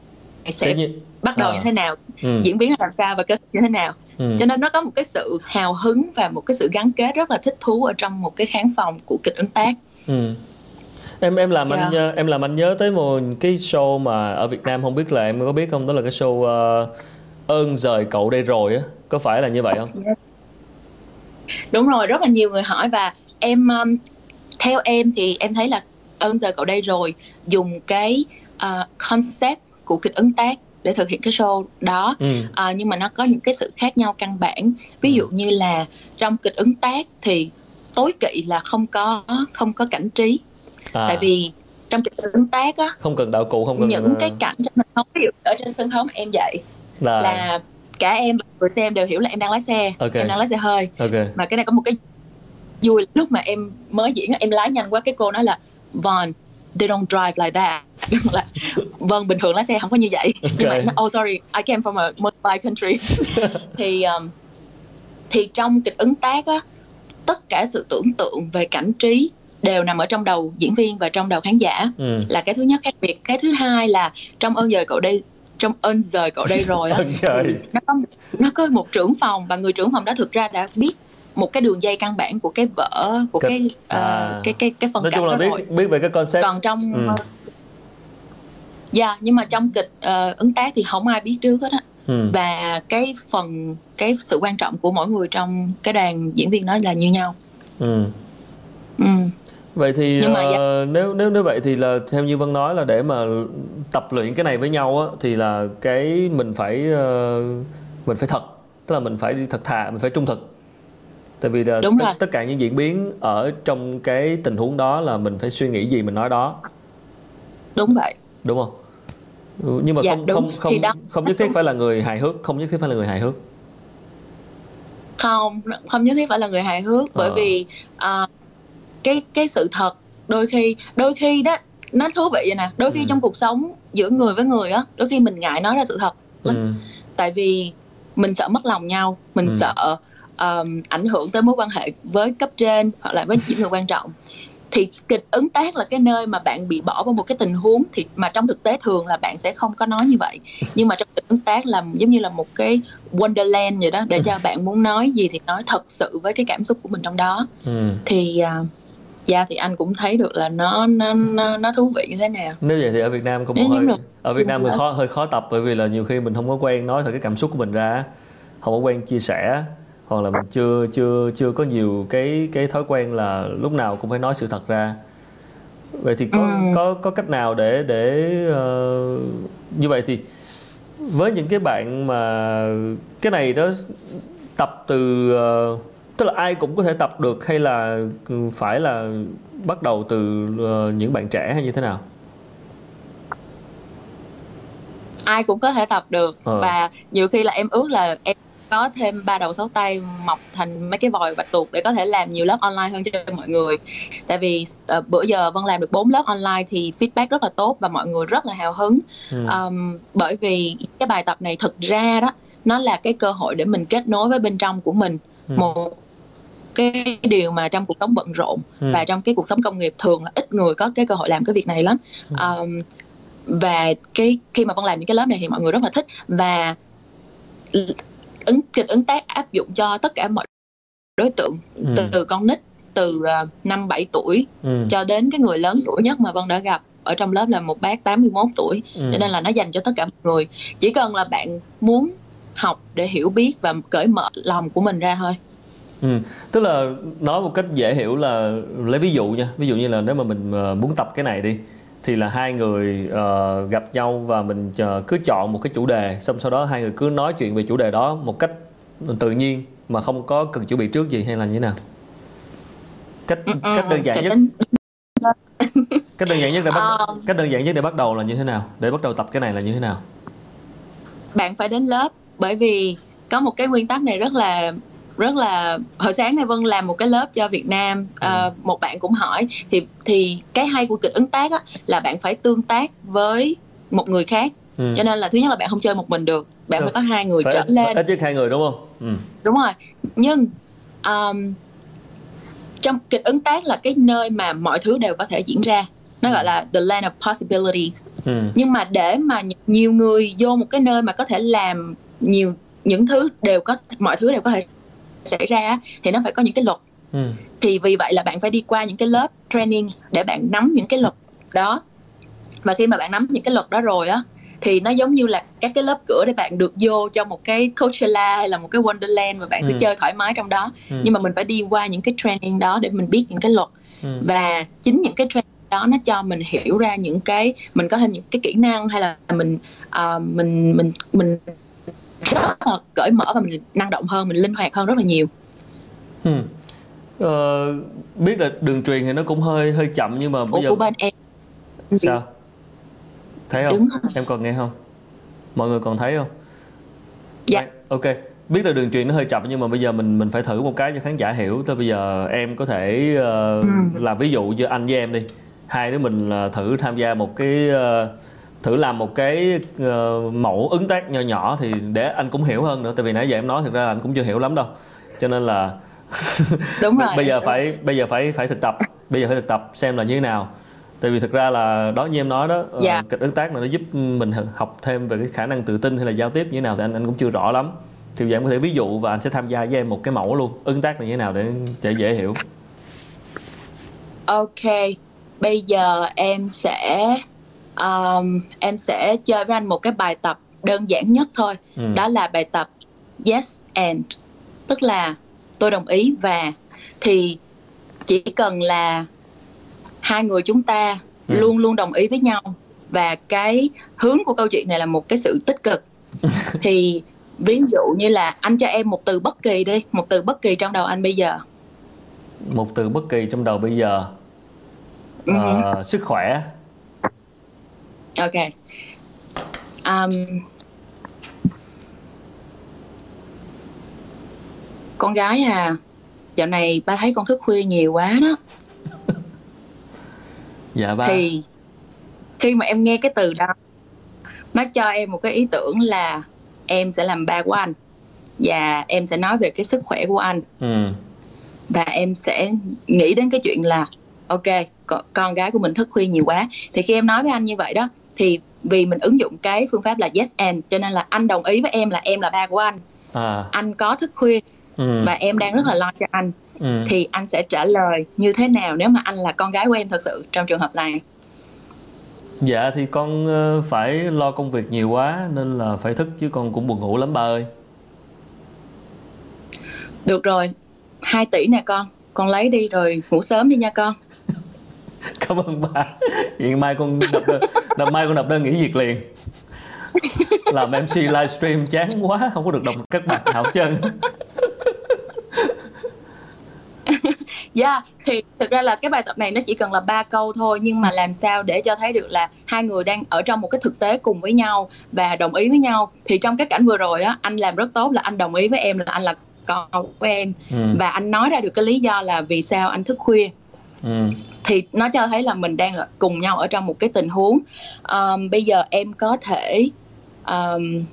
sẽ như... bắt đầu à. như thế nào ừ. diễn biến làm sao và kết như thế nào ừ. cho nên nó có một cái sự hào hứng và một cái sự gắn kết rất là thích thú ở trong một cái khán phòng của kịch ứng tác ừ. Em em làm yeah. anh dạ. em làm anh nhớ tới một cái show mà ở Việt Nam không biết là em có biết không đó là cái show uh, ơn rời cậu đây rồi á có phải là như vậy không? Dạ. Đúng rồi rất là nhiều người hỏi và em um, theo em thì em thấy là ơn rời cậu đây rồi dùng cái uh, concept của kịch ứng tác để thực hiện cái show đó ừ. à, nhưng mà nó có những cái sự khác nhau căn bản ví dụ ừ. như là trong kịch ứng tác thì tối kỵ là không có không có cảnh trí à. tại vì trong kịch ứng tác á không cần đạo cụ không cần những cái cảnh trên sân khấu ví dụ ở trên sân khấu mà em dạy là, là cả em người xem đều hiểu là em đang lái xe okay. em đang lái xe hơi okay. mà cái này có một cái vui lúc mà em mới diễn em lái nhanh quá cái cô nói là Von they don't drive like that là vâng bình thường lái xe không có như vậy okay. nhưng mà oh sorry I came from a motorbike country thì um, thì trong kịch ứng tác á tất cả sự tưởng tượng về cảnh trí đều nằm ở trong đầu diễn viên và trong đầu khán giả ừ. là cái thứ nhất khác biệt cái thứ hai là trong ơn dời cậu đây trong ơn rời cậu đây rồi á nó có nó có một trưởng phòng và người trưởng phòng đó thực ra đã biết một cái đường dây căn bản của cái vở của cái cái, uh, à. cái cái cái phần nói chung là biết rồi. biết về cái concept còn trong ừ. dạ yeah, nhưng mà trong kịch uh, ứng tác thì không ai biết trước hết á ừ. và cái phần cái sự quan trọng của mỗi người trong cái đoàn diễn viên đó là như nhau ừ. Ừ. vậy thì Nhưng mà uh, dạ. nếu nếu nếu vậy thì là theo như vân nói là để mà tập luyện cái này với nhau á thì là cái mình phải uh, mình phải thật. Tức là mình phải thật thà mình phải trung thực. Tại vì là Đúng tất, tất cả những diễn biến ở trong cái tình huống đó là mình phải suy nghĩ gì mình nói đó. Đúng vậy. Đúng không? Ừ, nhưng mà dạ, không, không không đó, không nhất thiết phải là người hài hước không nhất thiết phải là người hài hước. Không không nhất thiết phải là người hài hước. Bởi à. vì uh, cái cái sự thật đôi khi đôi khi đó nó thú vị vậy nè đôi khi ừ. trong cuộc sống giữa người với người á đôi khi mình ngại nói ra sự thật lắm ừ. tại vì mình sợ mất lòng nhau mình ừ. sợ um, ảnh hưởng tới mối quan hệ với cấp trên hoặc là với những người quan trọng thì kịch ứng tác là cái nơi mà bạn bị bỏ vào một cái tình huống thì mà trong thực tế thường là bạn sẽ không có nói như vậy nhưng mà trong kịch ứng tác là giống như là một cái wonderland vậy đó để cho bạn muốn nói gì thì nói thật sự với cái cảm xúc của mình trong đó ừ. thì uh, dạ thì anh cũng thấy được là nó nó nó, nó thú vị như thế nào. Nếu vậy thì ở Việt Nam cũng hơi ở Việt Nam thì khó hơi khó tập bởi vì là nhiều khi mình không có quen nói thật cái cảm xúc của mình ra. Không có quen chia sẻ hoặc là mình chưa chưa chưa có nhiều cái cái thói quen là lúc nào cũng phải nói sự thật ra. Vậy thì có ừ. có có cách nào để để uh, như vậy thì với những cái bạn mà cái này đó tập từ uh, tức là ai cũng có thể tập được hay là phải là bắt đầu từ uh, những bạn trẻ hay như thế nào ai cũng có thể tập được ờ. và nhiều khi là em ước là em có thêm ba đầu sáu tay mọc thành mấy cái vòi bạch tuộc để có thể làm nhiều lớp online hơn cho mọi người tại vì uh, bữa giờ vân làm được bốn lớp online thì feedback rất là tốt và mọi người rất là hào hứng ừ. um, bởi vì cái bài tập này thực ra đó nó là cái cơ hội để mình kết nối với bên trong của mình ừ. một cái điều mà trong cuộc sống bận rộn ừ. và trong cái cuộc sống công nghiệp thường là ít người có cái cơ hội làm cái việc này lắm ừ. um, và cái khi mà vân làm những cái lớp này thì mọi người rất là thích và ứng kịch ứng tác áp dụng cho tất cả mọi đối tượng ừ. từ, từ con nít từ uh, năm bảy tuổi ừ. cho đến cái người lớn tuổi nhất mà Vân đã gặp ở trong lớp là một bác 81 tuổi ừ. cho nên là nó dành cho tất cả mọi người chỉ cần là bạn muốn học để hiểu biết và cởi mở lòng của mình ra thôi Ừ. Tức là nói một cách dễ hiểu là lấy ví dụ nha. Ví dụ như là nếu mà mình ờ, muốn tập cái này đi thì là hai người uh, gặp nhau và mình uh, cứ chọn một cái chủ đề xong sau đó hai người cứ nói chuyện về chủ đề đó một cách tự nhiên mà không có cần chuẩn bị trước gì hay là như thế nào? Cách ừ, ừ, cách đơn giản nhất. cách đơn giản nhất để bắt ờ. cách đơn giản nhất để bắt đầu là như thế nào? Để bắt đầu tập cái này là như thế nào? Bạn phải đến lớp bởi vì có một cái nguyên tắc này rất là rất là hồi sáng nay vân làm một cái lớp cho việt nam. À, một bạn cũng hỏi thì thì cái hay của kịch ứng tác á, là bạn phải tương tác với một người khác. Ừ. cho nên là thứ nhất là bạn không chơi một mình được bạn phải có hai người phải, trở lên. ít nhất hai người đúng không? Ừ. đúng rồi. Nhưng um, trong kịch ứng tác là cái nơi mà mọi thứ đều có thể diễn ra. Nó gọi là the land of possibilities. Ừ. nhưng mà để mà nhiều người vô một cái nơi mà có thể làm nhiều những thứ đều có mọi thứ đều có thể xảy ra thì nó phải có những cái luật ừ. thì vì vậy là bạn phải đi qua những cái lớp training để bạn nắm những cái luật đó và khi mà bạn nắm những cái luật đó rồi á thì nó giống như là các cái lớp cửa để bạn được vô trong một cái Coachella hay là một cái Wonderland và bạn ừ. sẽ chơi thoải mái trong đó ừ. nhưng mà mình phải đi qua những cái training đó để mình biết những cái luật ừ. và chính những cái training đó nó cho mình hiểu ra những cái mình có thêm những cái kỹ năng hay là mình uh, mình mình mình rất là cởi mở và mình năng động hơn mình linh hoạt hơn rất là nhiều. Hmm. ờ, biết là đường truyền thì nó cũng hơi hơi chậm nhưng mà bây giờ của bên em sao? Thấy không? Em còn nghe không? Mọi người còn thấy không? Dạ. Đấy, ok. Biết là đường truyền nó hơi chậm nhưng mà bây giờ mình mình phải thử một cái cho khán giả hiểu. Tới bây giờ em có thể uh, ừ. làm ví dụ cho anh với em đi. Hai đứa mình uh, thử tham gia một cái uh, thử làm một cái uh, mẫu ứng tác nhỏ nhỏ thì để anh cũng hiểu hơn nữa tại vì nãy giờ em nói thực ra là anh cũng chưa hiểu lắm đâu. Cho nên là đúng rồi. bây giờ phải bây giờ phải phải thực tập bây giờ phải thực tập xem là như thế nào. Tại vì thực ra là đó như em nói đó ờ, dạ. kịch ứng tác này nó giúp mình học thêm về cái khả năng tự tin hay là giao tiếp như thế nào thì anh anh cũng chưa rõ lắm. Thì giờ em có thể ví dụ và anh sẽ tham gia với em một cái mẫu luôn ứng tác này như thế nào để để dễ hiểu. Ok bây giờ em sẽ um, em sẽ chơi với anh một cái bài tập đơn giản nhất thôi. Ừ. đó là bài tập yes and. Tức là tôi đồng ý và thì chỉ cần là hai người chúng ta ừ. luôn luôn đồng ý với nhau và cái hướng của câu chuyện này là một cái sự tích cực. Thì ví dụ như là anh cho em một từ bất kỳ đi một từ bất kỳ trong đầu anh bây giờ. Một từ bất kỳ trong đầu bây giờ. Uh, uh sức khỏe ok. Um, con gái à dạo này ba thấy con thức khuya nhiều quá đó. Dạ ba. Thì khi mà em nghe cái từ đó nó cho em một cái ý tưởng là em sẽ làm ba của anh và em sẽ nói về cái sức khỏe của anh. Ừ. và em sẽ nghĩ đến cái chuyện là ok con gái của mình thức khuya nhiều quá. Thì khi em nói với anh như vậy đó thì vì mình ứng dụng cái phương pháp là yes and cho nên là anh đồng ý với em là em là ba của anh. À. anh có thức khuya ừ. và em đang rất là lo cho anh. Ừ. thì anh sẽ trả lời như thế nào nếu mà anh là con gái của em thật sự trong trường hợp này? Dạ thì con ờ, phải lo công việc nhiều quá nên là phải thức chứ con cũng buồn ngủ lắm ba ơi. Được rồi. 2 tỷ nè con. Con lấy đi rồi ngủ sớm đi nha con. Cảm ơn ba. Hiện mai con đơn đập mai con đập đơn nghỉ việc liền làm mc livestream chán quá không có được đồng các bạn nào chân Dạ, yeah, thì thực ra là cái bài tập này nó chỉ cần là ba câu thôi nhưng mà làm sao để cho thấy được là hai người đang ở trong một cái thực tế cùng với nhau và đồng ý với nhau. Thì trong cái cảnh vừa rồi á, anh làm rất tốt là anh đồng ý với em là anh là con của em ừ. và anh nói ra được cái lý do là vì sao anh thức khuya. Ừ. Thì nó cho thấy là mình đang cùng nhau ở trong một cái tình huống. Um, bây giờ em có thể um,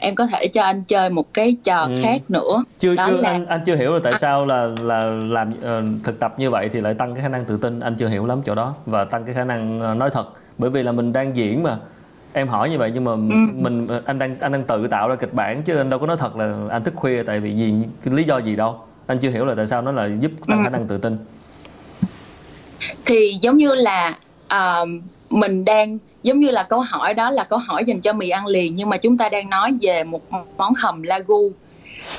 em có thể cho anh chơi một cái trò ừ. khác nữa chưa đó chưa là... anh anh chưa hiểu là tại sao là là làm uh, thực tập như vậy thì lại tăng cái khả năng tự tin anh chưa hiểu lắm chỗ đó và tăng cái khả năng uh, nói thật bởi vì là mình đang diễn mà em hỏi như vậy nhưng mà ừ. mình anh đang anh đang tự tạo ra kịch bản chứ anh đâu có nói thật là anh thức khuya tại vì gì cái lý do gì đâu anh chưa hiểu là tại sao nó là giúp tăng ừ. khả năng tự tin thì giống như là uh, mình đang giống như là câu hỏi đó là câu hỏi dành cho mì ăn liền nhưng mà chúng ta đang nói về một món hầm lagu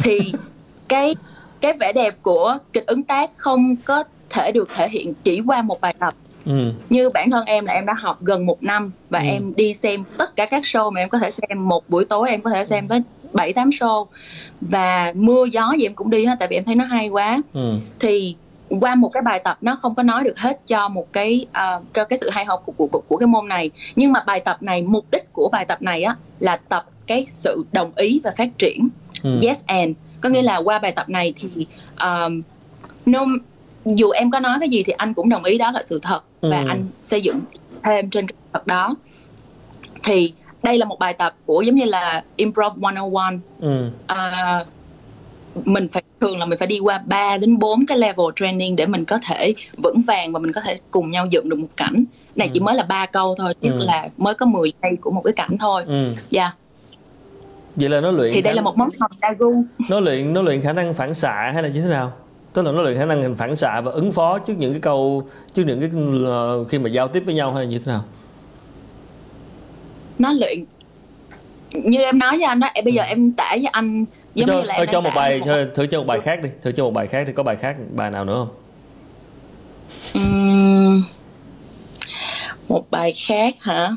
thì cái cái vẻ đẹp của kịch ứng tác không có thể được thể hiện chỉ qua một bài tập ừ. như bản thân em là em đã học gần một năm và ừ. em đi xem tất cả các show mà em có thể xem một buổi tối em có thể xem tới bảy tám show và mưa gió gì em cũng đi hết tại vì em thấy nó hay quá ừ. thì qua một cái bài tập nó không có nói được hết cho một cái uh, cho cái sự hay ho của, của, của của cái môn này nhưng mà bài tập này mục đích của bài tập này á là tập cái sự đồng ý và phát triển ừ. yes and có nghĩa là qua bài tập này thì um, no, dù em có nói cái gì thì anh cũng đồng ý đó là sự thật ừ. và anh xây dựng thêm trên cái thật đó thì đây là một bài tập của giống như là improv 101 ừ. uh, mình phải thường là mình phải đi qua 3 đến 4 cái level training để mình có thể vững vàng và mình có thể cùng nhau dựng được một cảnh này ừ. chỉ mới là ba câu thôi chứ ừ. là mới có 10 giây của một cái cảnh thôi ừ. yeah vậy là nó luyện thì đây khả... là một món hồng dagu nó luyện nó luyện khả năng phản xạ hay là như thế nào tức là nó luyện khả năng phản xạ và ứng phó trước những cái câu trước những cái uh, khi mà giao tiếp với nhau hay là như thế nào nó luyện như em nói với anh đó bây giờ ừ. em tả với anh giống cho, như là em cho một bài một... thử cho một bài khác đi thử cho một bài khác thì có bài khác bài nào nữa không? Uhm, một bài khác hả?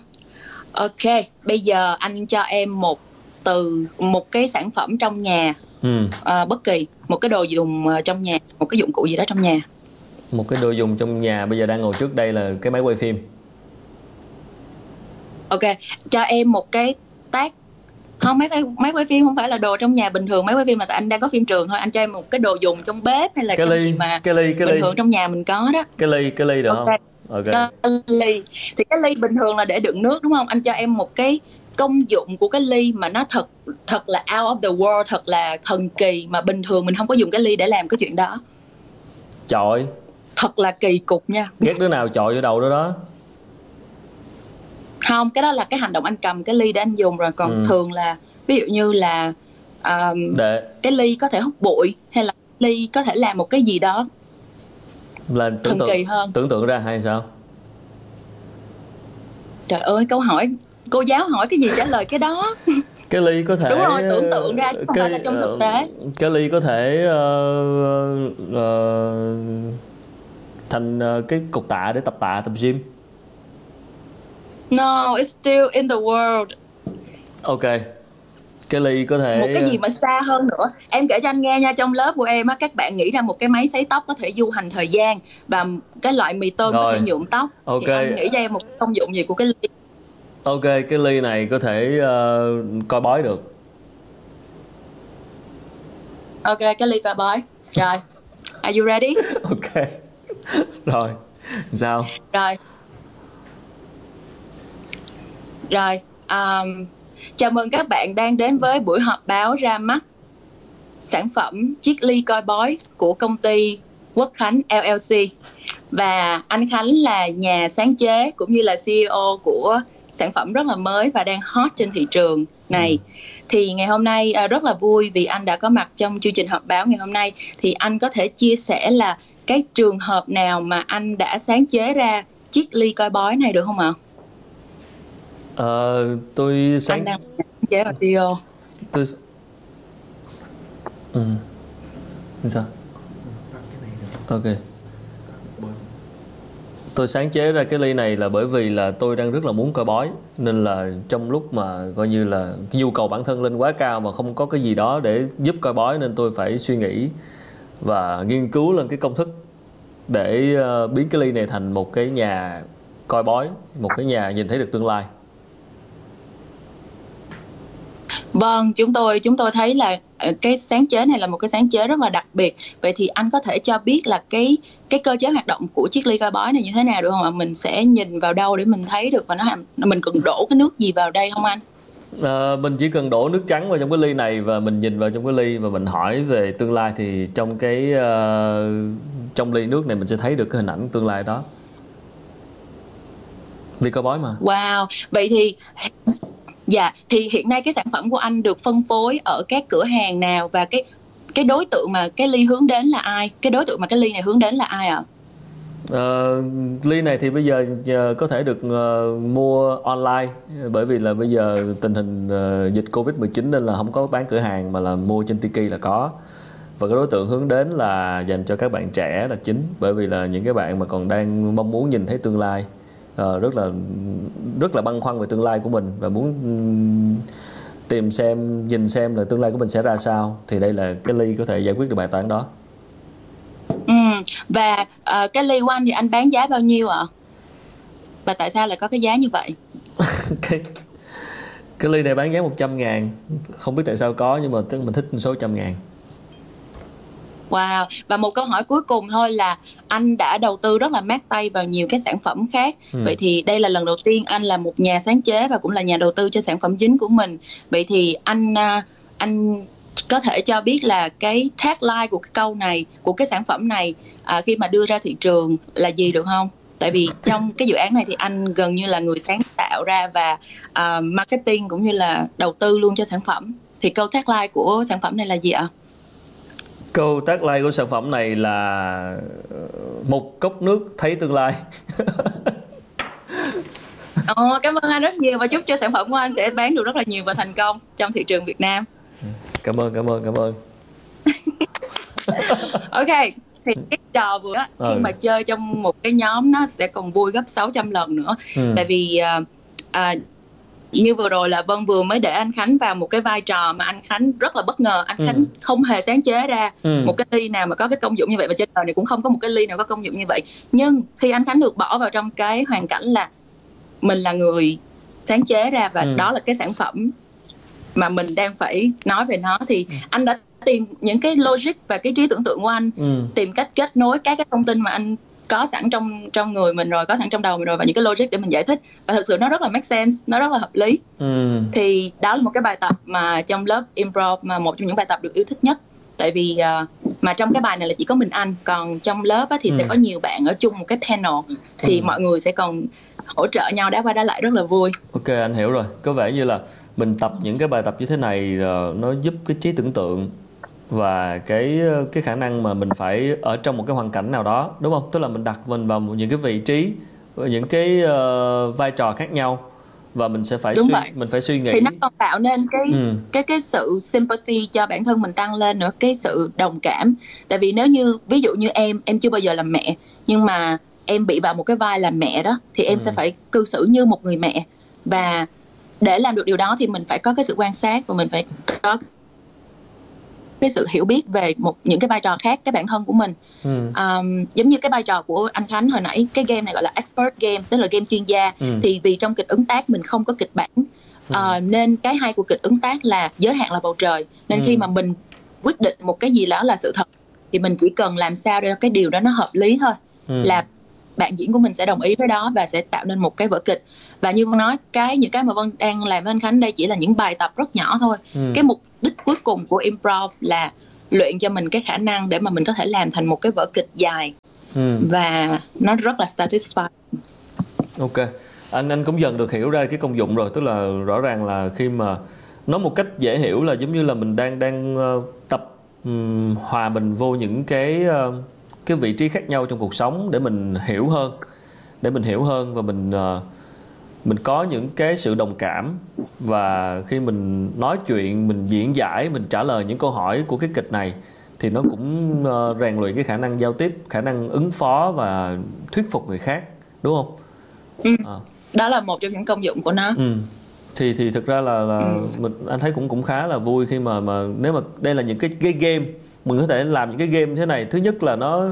Ok bây giờ anh cho em một từ một cái sản phẩm trong nhà. Ừ. à, bất kỳ một cái đồ dùng ờ, trong nhà một cái dụng cụ gì đó trong nhà. Một cái đồ dùng trong nhà bây giờ đang ngồi trước đây là cái máy quay phim. Ok cho em một cái tác không máy quay máy quay phim không phải là đồ trong nhà bình thường. Máy quay phim là anh đang có phim trường thôi. Anh cho em một cái đồ dùng trong bếp hay là cái, cái ly, gì mà cái ly cái bình ly. thường trong nhà mình có đó. Cái ly cái ly được okay. không? Ok. Cái ly. Thì cái ly bình thường là để đựng nước đúng không? Anh cho em một cái công dụng của cái ly mà nó thật thật là out of the world thật là thần kỳ mà bình thường mình không có dùng cái ly để làm cái chuyện đó. Chọi. Thật là kỳ cục nha. Ghét đứa nào chọi vô đầu đó đó không cái đó là cái hành động anh cầm cái ly để anh dùng rồi. Còn ừ. thường là ví dụ như là um, để... cái ly có thể hút bụi hay là ly có thể làm một cái gì đó là tưởng thần tượng, kỳ hơn. tưởng tượng ra hay sao? Trời ơi câu hỏi cô giáo hỏi cái gì trả lời cái đó? Cái ly có thể đúng rồi tưởng tượng ra chứ không cái, phải là trong thực tế. cái ly có thể uh, uh, thành uh, cái cục tạ để tập tạ tập gym no it's still in the world. Ok. Cái ly có thể một cái gì mà xa hơn nữa. Em kể cho anh nghe nha trong lớp của em á các bạn nghĩ ra một cái máy sấy tóc có thể du hành thời gian và cái loại mì tôm Rồi. có thể nhuộm tóc. Ok. thì anh nghĩ cho em một công dụng gì của cái ly? Ok cái ly này có thể uh, coi bói được. Ok cái ly coi bói. Rồi. Are you ready? Ok. Rồi. Sao? Rồi rồi um, chào mừng các bạn đang đến với buổi họp báo ra mắt sản phẩm chiếc ly coi bói của công ty Quốc Khánh LLC và anh Khánh là nhà sáng chế cũng như là CEO của sản phẩm rất là mới và đang hot trên thị trường này ừ. thì ngày hôm nay à, rất là vui vì anh đã có mặt trong chương trình họp báo ngày hôm nay thì anh có thể chia sẻ là cái trường hợp nào mà anh đã sáng chế ra chiếc ly coi bói này được không ạ? Ờ, tôi sáng anh đang chế audio. Tôi Ừ. Sao? Ok tôi sáng chế ra cái ly này là bởi vì là tôi đang rất là muốn coi bói nên là trong lúc mà coi như là nhu cầu bản thân lên quá cao mà không có cái gì đó để giúp coi bói nên tôi phải suy nghĩ và nghiên cứu lên cái công thức để ờ, biến cái ly này thành một cái nhà coi bói một cái nhà nhìn thấy được tương lai Vâng, chúng tôi chúng tôi thấy là ờ, cái sáng chế này là một cái sáng chế rất là đặc biệt. Vậy thì anh có thể cho biết là cái cái cơ chế hoạt động của chiếc ly coi bói này như thế nào được không ạ? Mình sẽ nhìn vào đâu để mình thấy được và nó mình cần đổ cái nước gì vào đây không anh? À, mình chỉ cần đổ nước trắng vào trong cái ly này và mình nhìn vào trong cái ly và mình hỏi về tương lai thì trong cái uh, trong ly nước này mình sẽ thấy được cái hình ảnh tương lai đó. Ly coi bói mà. Wow, vậy thì Dạ, thì hiện nay cái sản phẩm của anh được phân phối ở các cửa hàng nào và cái cái đối tượng mà cái ly hướng đến là ai? Cái đối tượng mà cái ly này hướng đến là ai ạ? À? Uh, ly này thì bây giờ uh, có thể được uh, mua online bởi vì là bây giờ tình hình uh, dịch Covid-19 nên là không có bán cửa hàng mà là mua trên Tiki là có. Và cái đối tượng hướng đến là dành cho các bạn trẻ là chính bởi vì là những cái bạn mà còn đang mong muốn nhìn thấy tương lai uh, rất là rất là băn khoăn về tương lai của mình và muốn tìm xem nhìn xem là tương lai của mình sẽ ra sao thì đây là cái ly có thể giải quyết được bài toán đó. Ừ, và uh, cái ly của anh thì anh bán giá bao nhiêu ạ? Và tại sao lại có cái giá như vậy? Cái cái ly này bán giá 100 ngàn không biết tại sao có nhưng mà tức mình thích số trăm ngàn Wow, và một câu hỏi cuối cùng thôi là anh đã đầu tư rất là mát tay vào nhiều cái sản phẩm khác. Ừ. Vậy thì đây là lần đầu tiên anh là một nhà sáng chế và cũng là nhà đầu tư cho sản phẩm chính của mình. Vậy thì anh à, anh có thể cho biết là cái tagline của cái câu này của cái sản phẩm này à, khi mà đưa ra thị trường là gì được không tại vì trong cái dự án này thì anh gần như là người sáng tạo ra và uh, marketing cũng như là đầu tư luôn cho sản phẩm thì câu tagline của sản phẩm này là gì ạ? Câu tagline của sản phẩm này là một cốc nước thấy tương lai. Ồ, cảm ơn anh rất nhiều và chúc cho sản phẩm của anh sẽ bán được rất là nhiều và thành công trong thị trường Việt Nam. Cảm ơn, cảm ơn, cảm ơn. ok, thì cái trò vừa á, khi ừ. mà chơi trong một cái nhóm nó sẽ còn vui gấp 600 lần nữa. Ừ. Tại vì uh, uh, như vừa rồi là Vân vừa mới để anh Khánh vào một cái vai trò mà anh Khánh rất là bất ngờ anh Khánh ừ. không hề sáng chế ra ừ. một cái ly nào mà có cái công dụng như vậy và trên đời này cũng không có một cái ly nào có công dụng như vậy nhưng khi anh Khánh được bỏ vào trong cái hoàn cảnh là mình là người sáng chế ra và ừ. đó là cái sản phẩm mà mình đang phải nói về nó thì ừ. anh đã tìm những cái logic và cái trí tưởng tượng của anh ừ. tìm cách kết nối các cái thông tin mà anh có sẵn trong trong người mình rồi có sẵn trong đầu mình rồi và những cái logic để mình giải thích và thực sự nó rất là make sense nó rất là hợp lý ừ. thì đó là một cái bài tập mà trong lớp improv mà một trong những bài tập được yêu thích nhất tại vì uh, mà trong cái bài này là chỉ có mình anh còn trong lớp á, thì ừ. sẽ có nhiều bạn ở chung một cái panel thì ừ. mọi người sẽ còn hỗ trợ nhau đá qua đá lại rất là vui ok anh hiểu rồi có vẻ như là mình tập những cái bài tập như thế này uh, nó giúp cái trí tưởng tượng và cái cái khả năng mà mình phải ở trong một cái hoàn cảnh nào đó đúng không tức là mình đặt mình vào những cái vị trí những cái uh, vai trò khác nhau và mình sẽ phải Đúng suy vậy. mình phải suy nghĩ thì nó còn tạo nên cái ừ. cái cái sự sympathy cho bản thân mình tăng lên nữa cái sự đồng cảm tại vì nếu như ví dụ như em em chưa bao giờ làm mẹ nhưng mà em bị vào một cái vai làm mẹ đó thì em ừ. sẽ phải cư xử như một người mẹ và để làm được điều đó thì mình phải có cái sự quan sát và mình phải có cái sự hiểu biết về một những cái vai trò khác cái bản thân của mình ừ. um, giống như cái vai trò của anh Khánh hồi nãy cái game này gọi là expert game tức là game chuyên gia ừ. thì vì trong kịch ứng tác mình không có kịch bản ừ. uh, nên cái hay của kịch ứng tác là giới hạn là bầu trời nên ừ. khi mà mình quyết định một cái gì đó là sự thật thì mình chỉ cần làm sao để cái điều đó nó hợp lý thôi ừ. là bạn diễn của mình sẽ đồng ý với đó và sẽ tạo nên một cái vở kịch và như vân nói cái những cái mà vân đang làm với anh khánh đây chỉ là những bài tập rất nhỏ thôi ừ. cái mục đích cuối cùng của improv là luyện cho mình cái khả năng để mà mình có thể làm thành một cái vở kịch dài. Ừ. và nó rất là satisfying. Ok. Anh anh cũng dần được hiểu ra cái công dụng rồi tức là rõ ràng là khi mà nói một cách dễ hiểu là giống như là mình đang đang uh, tập um, hòa mình vô những cái uh, cái vị trí khác nhau trong cuộc sống để mình hiểu hơn để mình hiểu hơn và mình uh, mình có những cái sự đồng cảm và khi mình nói chuyện mình diễn giải mình trả lời những câu hỏi của cái kịch này thì nó cũng uh, rèn luyện cái khả năng giao tiếp khả năng ứng phó và thuyết phục người khác đúng không ừ. à. đó là một trong những công dụng của nó ừ. thì thì thực ra là, là ừ. mình anh thấy cũng cũng khá là vui khi mà mà nếu mà đây là những cái cái game mình có thể làm những cái game thế này thứ nhất là nó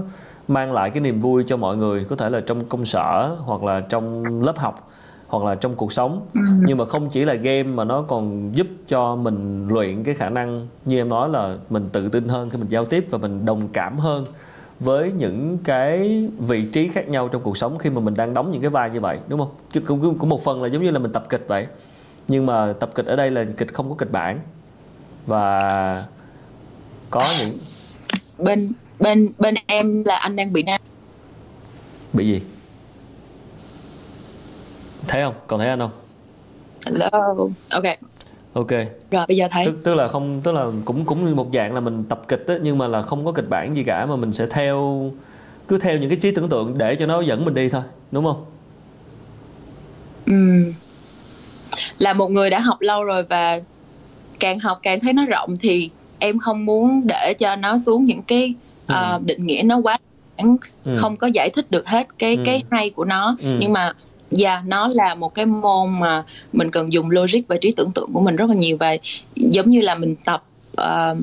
mang lại cái niềm vui cho mọi người có thể là trong công sở hoặc là trong lớp học hoặc là trong cuộc sống. Ừ. nhưng mà không chỉ là game mà nó còn giúp cho mình luyện cái khả năng như em nói là mình tự tin hơn khi mình giao tiếp và mình đồng cảm hơn với những cái vị trí khác nhau trong cuộc sống khi mà mình đang đóng những cái vai như vậy đúng không? Chứ cũng, cũng một phần là giống như là mình tập kịch vậy. Nhưng mà tập kịch ở đây là kịch không có kịch bản. Và có những bên bên bên em là anh đang bị nam. Bị gì thấy không? Còn thấy anh không? Hello. Ok. Ok. Rồi bây giờ thấy. Tức tức là không tức là cũng cũng như một dạng là mình tập kịch á nhưng mà là không có kịch bản gì cả mà mình sẽ theo cứ theo những cái trí tưởng tượng để cho nó dẫn mình đi thôi đúng không? Ừ là một người đã học lâu rồi và càng học càng thấy nó rộng thì em không muốn để cho nó xuống những cái ừ. uh, định nghĩa nó quá ừ. không có giải thích được hết cái ừ. cái hay của nó. Ừ. nhưng mà dạ yeah, nó là một cái môn mà mình cần dùng logic và trí tưởng tượng của mình rất là nhiều và giống như là mình tập uh,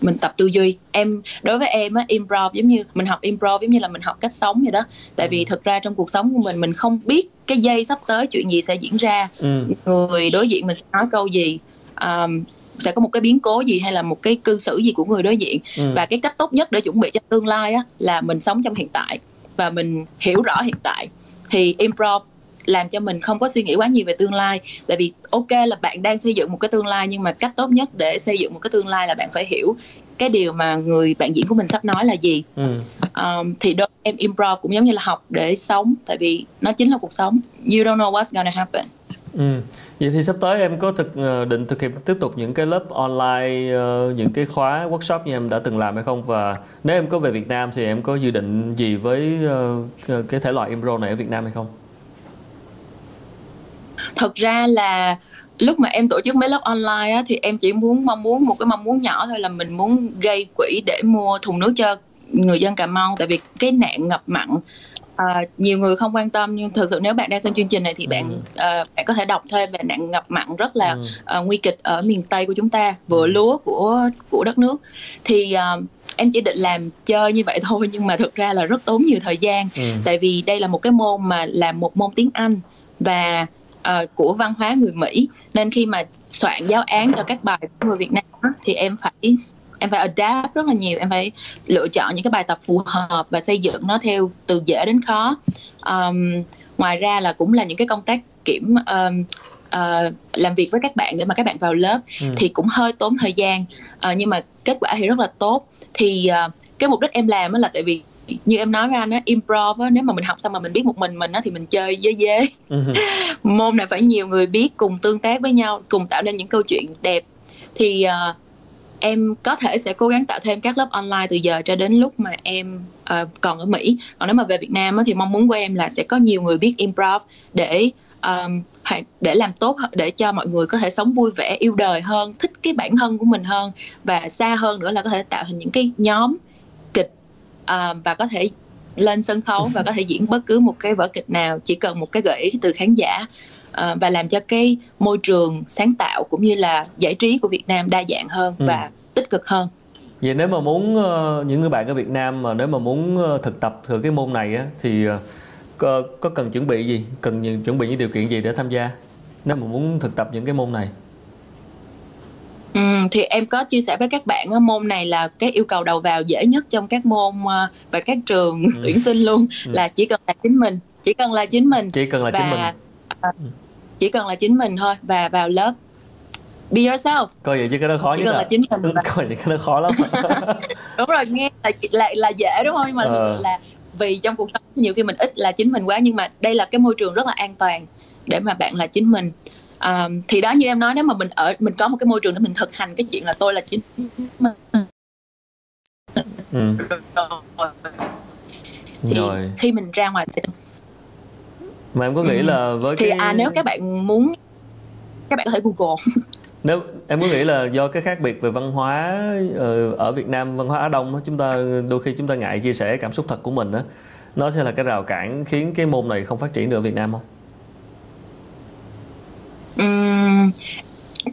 mình tập tư duy em đối với em á improv giống như mình học improv giống như là mình học cách sống vậy đó tại vì ừ. thực ra trong cuộc sống của mình mình không biết cái giây sắp tới chuyện gì sẽ diễn ra ừ. người đối diện mình sẽ nói câu gì um, sẽ có một cái biến cố gì hay là một cái cư xử gì của người đối diện ừ. và cái cách tốt nhất để chuẩn bị cho tương lai á là mình sống trong hiện tại và mình hiểu rõ hiện tại thì improv làm cho mình không có suy nghĩ quá nhiều về tương lai tại vì ok là bạn đang xây dựng một cái tương lai nhưng mà cách tốt nhất để xây dựng một cái tương lai là bạn phải hiểu cái điều mà người bạn diễn của mình sắp nói là gì ừ. um, thì đôi em improv cũng giống như là học để sống tại vì nó chính là cuộc sống you don't know what's gonna happen Ừ. Vậy thì sắp tới em có thực ờ, định thực hiện tiếp tục những cái lớp online, uh, những cái khóa workshop như em đã từng làm hay không và nếu em có về Việt Nam thì em có dự định gì với uh, cái thể loại improv này ở Việt Nam hay không? Thật ra là lúc mà em tổ chức mấy lớp online á, thì em chỉ muốn mong muốn một cái mong muốn nhỏ thôi là mình muốn gây quỹ để mua thùng nước cho người dân Cà Mau tại vì cái nạn ngập mặn À, nhiều người không quan tâm nhưng thực sự nếu bạn đang xem chương trình này thì ừ. bạn uh, bạn có thể đọc thêm về nạn ngập mặn rất là ừ. uh, nguy kịch ở miền tây của chúng ta vừa ừ. lúa của của đất nước thì uh, em chỉ định làm chơi như vậy thôi nhưng mà thực ra là rất tốn nhiều thời gian ừ. tại vì đây là một cái môn mà là một môn tiếng Anh và uh, của văn hóa người Mỹ. Nên khi mà soạn giáo án cho các bài của người Việt Nam thì em phải em phải adapt rất là nhiều. Em phải lựa chọn những cái bài tập phù hợp và xây dựng nó theo từ dễ đến khó. Um, ngoài ra là cũng là những cái công tác kiểm um, uh, làm việc với các bạn để mà các bạn vào lớp ừ. thì cũng hơi tốn thời gian. Uh, nhưng mà kết quả thì rất là tốt. Thì uh, cái mục đích em làm là tại vì như em nói với anh á improv á nếu mà mình học xong mà mình biết một mình mình á thì mình chơi dế dế ừ. môn này phải nhiều người biết cùng tương tác với nhau cùng tạo nên những câu chuyện đẹp. Thì uh, em có thể sẽ cố gắng tạo thêm các lớp online từ giờ cho đến lúc mà em uh, còn ở Mỹ. Còn nếu mà về Việt Nam á, thì mong muốn của em là sẽ có nhiều người biết improv để um, để làm tốt để cho mọi người có thể sống vui vẻ yêu đời hơn thích cái bản thân của mình hơn và xa hơn nữa là có thể tạo thành những cái nhóm uh, và có thể lên sân khấu và có thể diễn bất cứ một cái vở kịch nào chỉ cần một cái gợi ý từ khán giả Ờ, và làm cho cái môi trường sáng tạo cũng như là giải trí của Việt Nam đa dạng hơn ừ. và tích cực hơn. Vậy nếu mà muốn uh, những người bạn ở Việt Nam mà nếu mà muốn uh, thực tập thử cái môn này á thì uh, có, có cần chuẩn bị gì, cần những, chuẩn bị những điều kiện gì để tham gia nếu mà muốn thực tập những cái môn này? Ừ, thì em có chia sẻ với các bạn môn này là cái yêu cầu đầu vào dễ nhất trong các môn và các trường ừ. tuyển sinh luôn ừ. là chỉ cần là chính mình chỉ cần là chính mình chỉ cần là và, chính mình uh, chỉ cần là chính mình thôi và vào lớp be yourself coi vậy chứ cái đó khó chỉ nhất cần à. là chính mình và... coi vậy cái đó khó lắm đúng rồi nghe là là, là dễ đúng không nhưng mà ờ. thực sự là vì trong cuộc sống nhiều khi mình ít là chính mình quá nhưng mà đây là cái môi trường rất là an toàn để mà bạn là chính mình um, thì đó như em nói nếu mà mình ở mình có một cái môi trường để mình thực hành cái chuyện là tôi là chính mình ừ. thì rồi. khi mình ra ngoài sẽ mà em có nghĩ ừ. là với thì cái à nếu các bạn muốn các bạn có thể google nếu em có nghĩ là do cái khác biệt về văn hóa ờ, ở Việt Nam văn hóa Á Đông chúng ta đôi khi chúng ta ngại chia sẻ cảm xúc thật của mình đó nó sẽ là cái rào cản khiến cái môn này không phát triển được ở Việt Nam không? Uhm,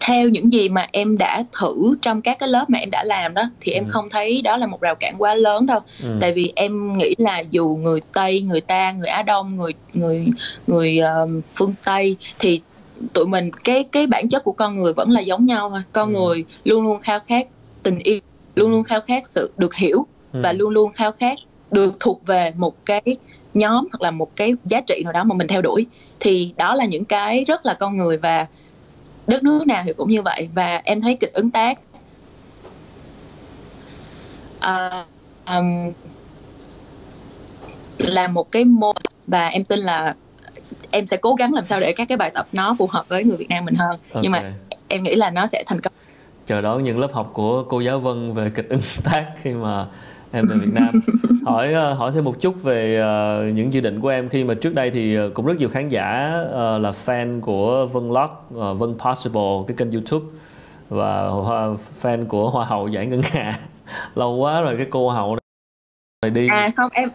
theo những gì mà em đã thử trong các cái lớp mà em đã làm đó thì em ừ. không thấy đó là một rào cản quá lớn đâu ừ. tại vì em nghĩ là dù người tây người ta người á đông người người người uh, phương tây thì tụi mình cái cái bản chất của con người vẫn là giống nhau thôi con ừ. người luôn luôn khao khát tình yêu luôn luôn khao khát sự được hiểu ừ. và luôn luôn khao khát được thuộc về một cái nhóm hoặc là một cái giá trị nào đó mà mình theo đuổi thì đó là những cái rất là con người và đất nước nào thì cũng như vậy. Và em thấy kịch ứng tác. Uh, um, là một cái môn và em tin là em sẽ cố gắng làm sao để các cái bài tập nó phù hợp với người Việt Nam mình hơn. Okay. nhưng mà em nghĩ là nó sẽ thành công. Chờ đón những lớp học của cô giáo Vân về kịch ứng tác khi mà em về Việt Nam. Hỏi ờ, hỏi thêm một chút về uh, những dự định của em. Khi mà trước đây thì ờ, cũng rất nhiều khán giả uh, là fan của Vân Lock, uh, Vân Possible cái kênh YouTube. Và uh, fan của Hoa hậu giải ngân hà. Lâu quá rồi cái cô hậu này đi. À không em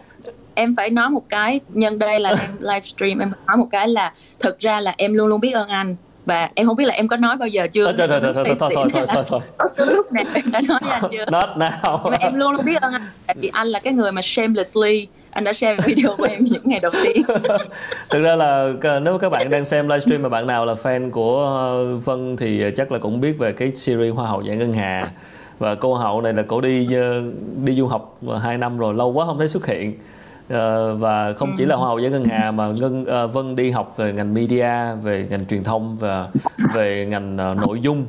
em phải nói một cái. Nhân đây là em livestream em nói một cái là thực ra là em luôn luôn biết ơn anh và em không biết là em có nói bao giờ chưa? Thôi thôi thôi thôi thôi thôi thôi thôi thôi. Có lúc nào em đã nói với anh chưa? Not now. Nhưng mà em luôn luôn biết ơn anh. Tại vì anh là cái người mà shamelessly anh đã share video của em những ngày đầu tiên. Thực ra là nếu các bạn đang xem livestream mà bạn nào là fan của ờ, Vân thì chắc là cũng biết về cái series Hoa hậu giải ngân hà. Và cô hậu này là cổ đi ờ, đi du học hai năm rồi lâu quá không thấy xuất hiện và không chỉ là hoa hậu với ngân hà mà ngân uh, vân đi học về ngành media về ngành truyền thông và về ngành uh, nội dung.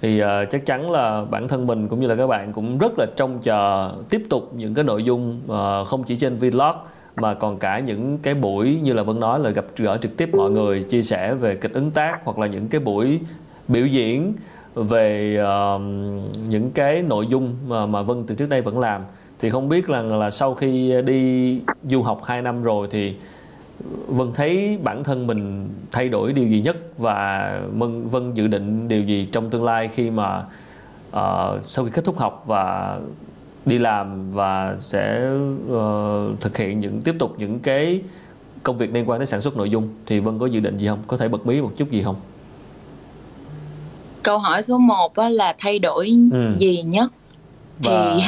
Thì uh, chắc chắn là bản thân mình cũng như là các bạn cũng rất là trông chờ tiếp tục những cái nội dung uh, không chỉ trên vlog mà còn cả những cái buổi như là Vân nói là gặp gỡ trực tiếp mọi người chia sẻ về kịch ứng tác hoặc là những cái buổi biểu diễn về uh, những cái nội dung mà, mà Vân từ trước đây vẫn làm thì không biết là là sau khi đi du học 2 năm rồi thì Vân thấy bản thân mình thay đổi điều gì nhất và Vân, Vân dự định điều gì trong tương lai khi mà uh, sau khi kết thúc học và đi làm và sẽ uh, thực hiện những tiếp tục những cái công việc liên quan tới sản xuất nội dung thì Vân có dự định gì không? Có thể bật mí một chút gì không? Câu hỏi số 1 là thay đổi ừ. gì nhất? Và... Thì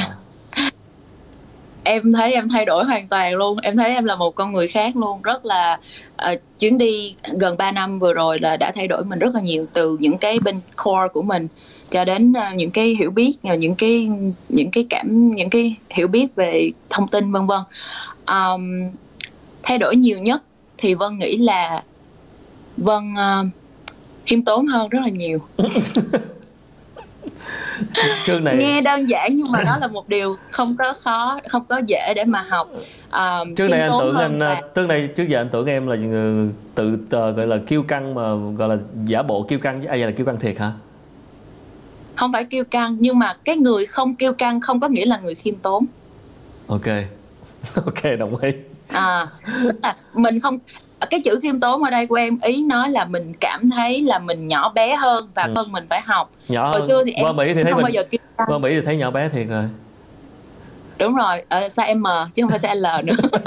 em thấy em thay đổi hoàn toàn luôn. Em thấy em là một con người khác luôn. Rất là uh, chuyến đi gần 3 năm vừa rồi là đã thay đổi mình rất là nhiều từ những cái bên core của mình cho đến uh, những cái hiểu biết ờ, những cái những cái cảm những cái hiểu biết về thông tin vân vân. Um, thay đổi nhiều nhất thì vân nghĩ là vân uh, khiêm tốn hơn rất là nhiều. chương này nghe đơn giản nhưng mà nó là một điều không có khó không có dễ để mà học. À, trước này anh tưởng anh và... trước này trước giờ anh tưởng em là tự uh, gọi là kiêu căng mà gọi là giả bộ kiêu căng chứ ai là kiêu căng thiệt hả? Không phải kiêu căng nhưng mà cái người không kiêu căng không có nghĩa là người khiêm tốn. Ok. Ok đồng ý. À tức là mình không cái chữ khiêm tốn ở đây của em ý nói là mình cảm thấy là mình nhỏ bé hơn và ừ. hơn mình phải học. Nhỏ hồi xưa thì em qua mỹ thì thấy không mình bao giờ qua mỹ thì thấy nhỏ bé thiệt rồi. Đúng rồi ở size M chứ không phải size L nữa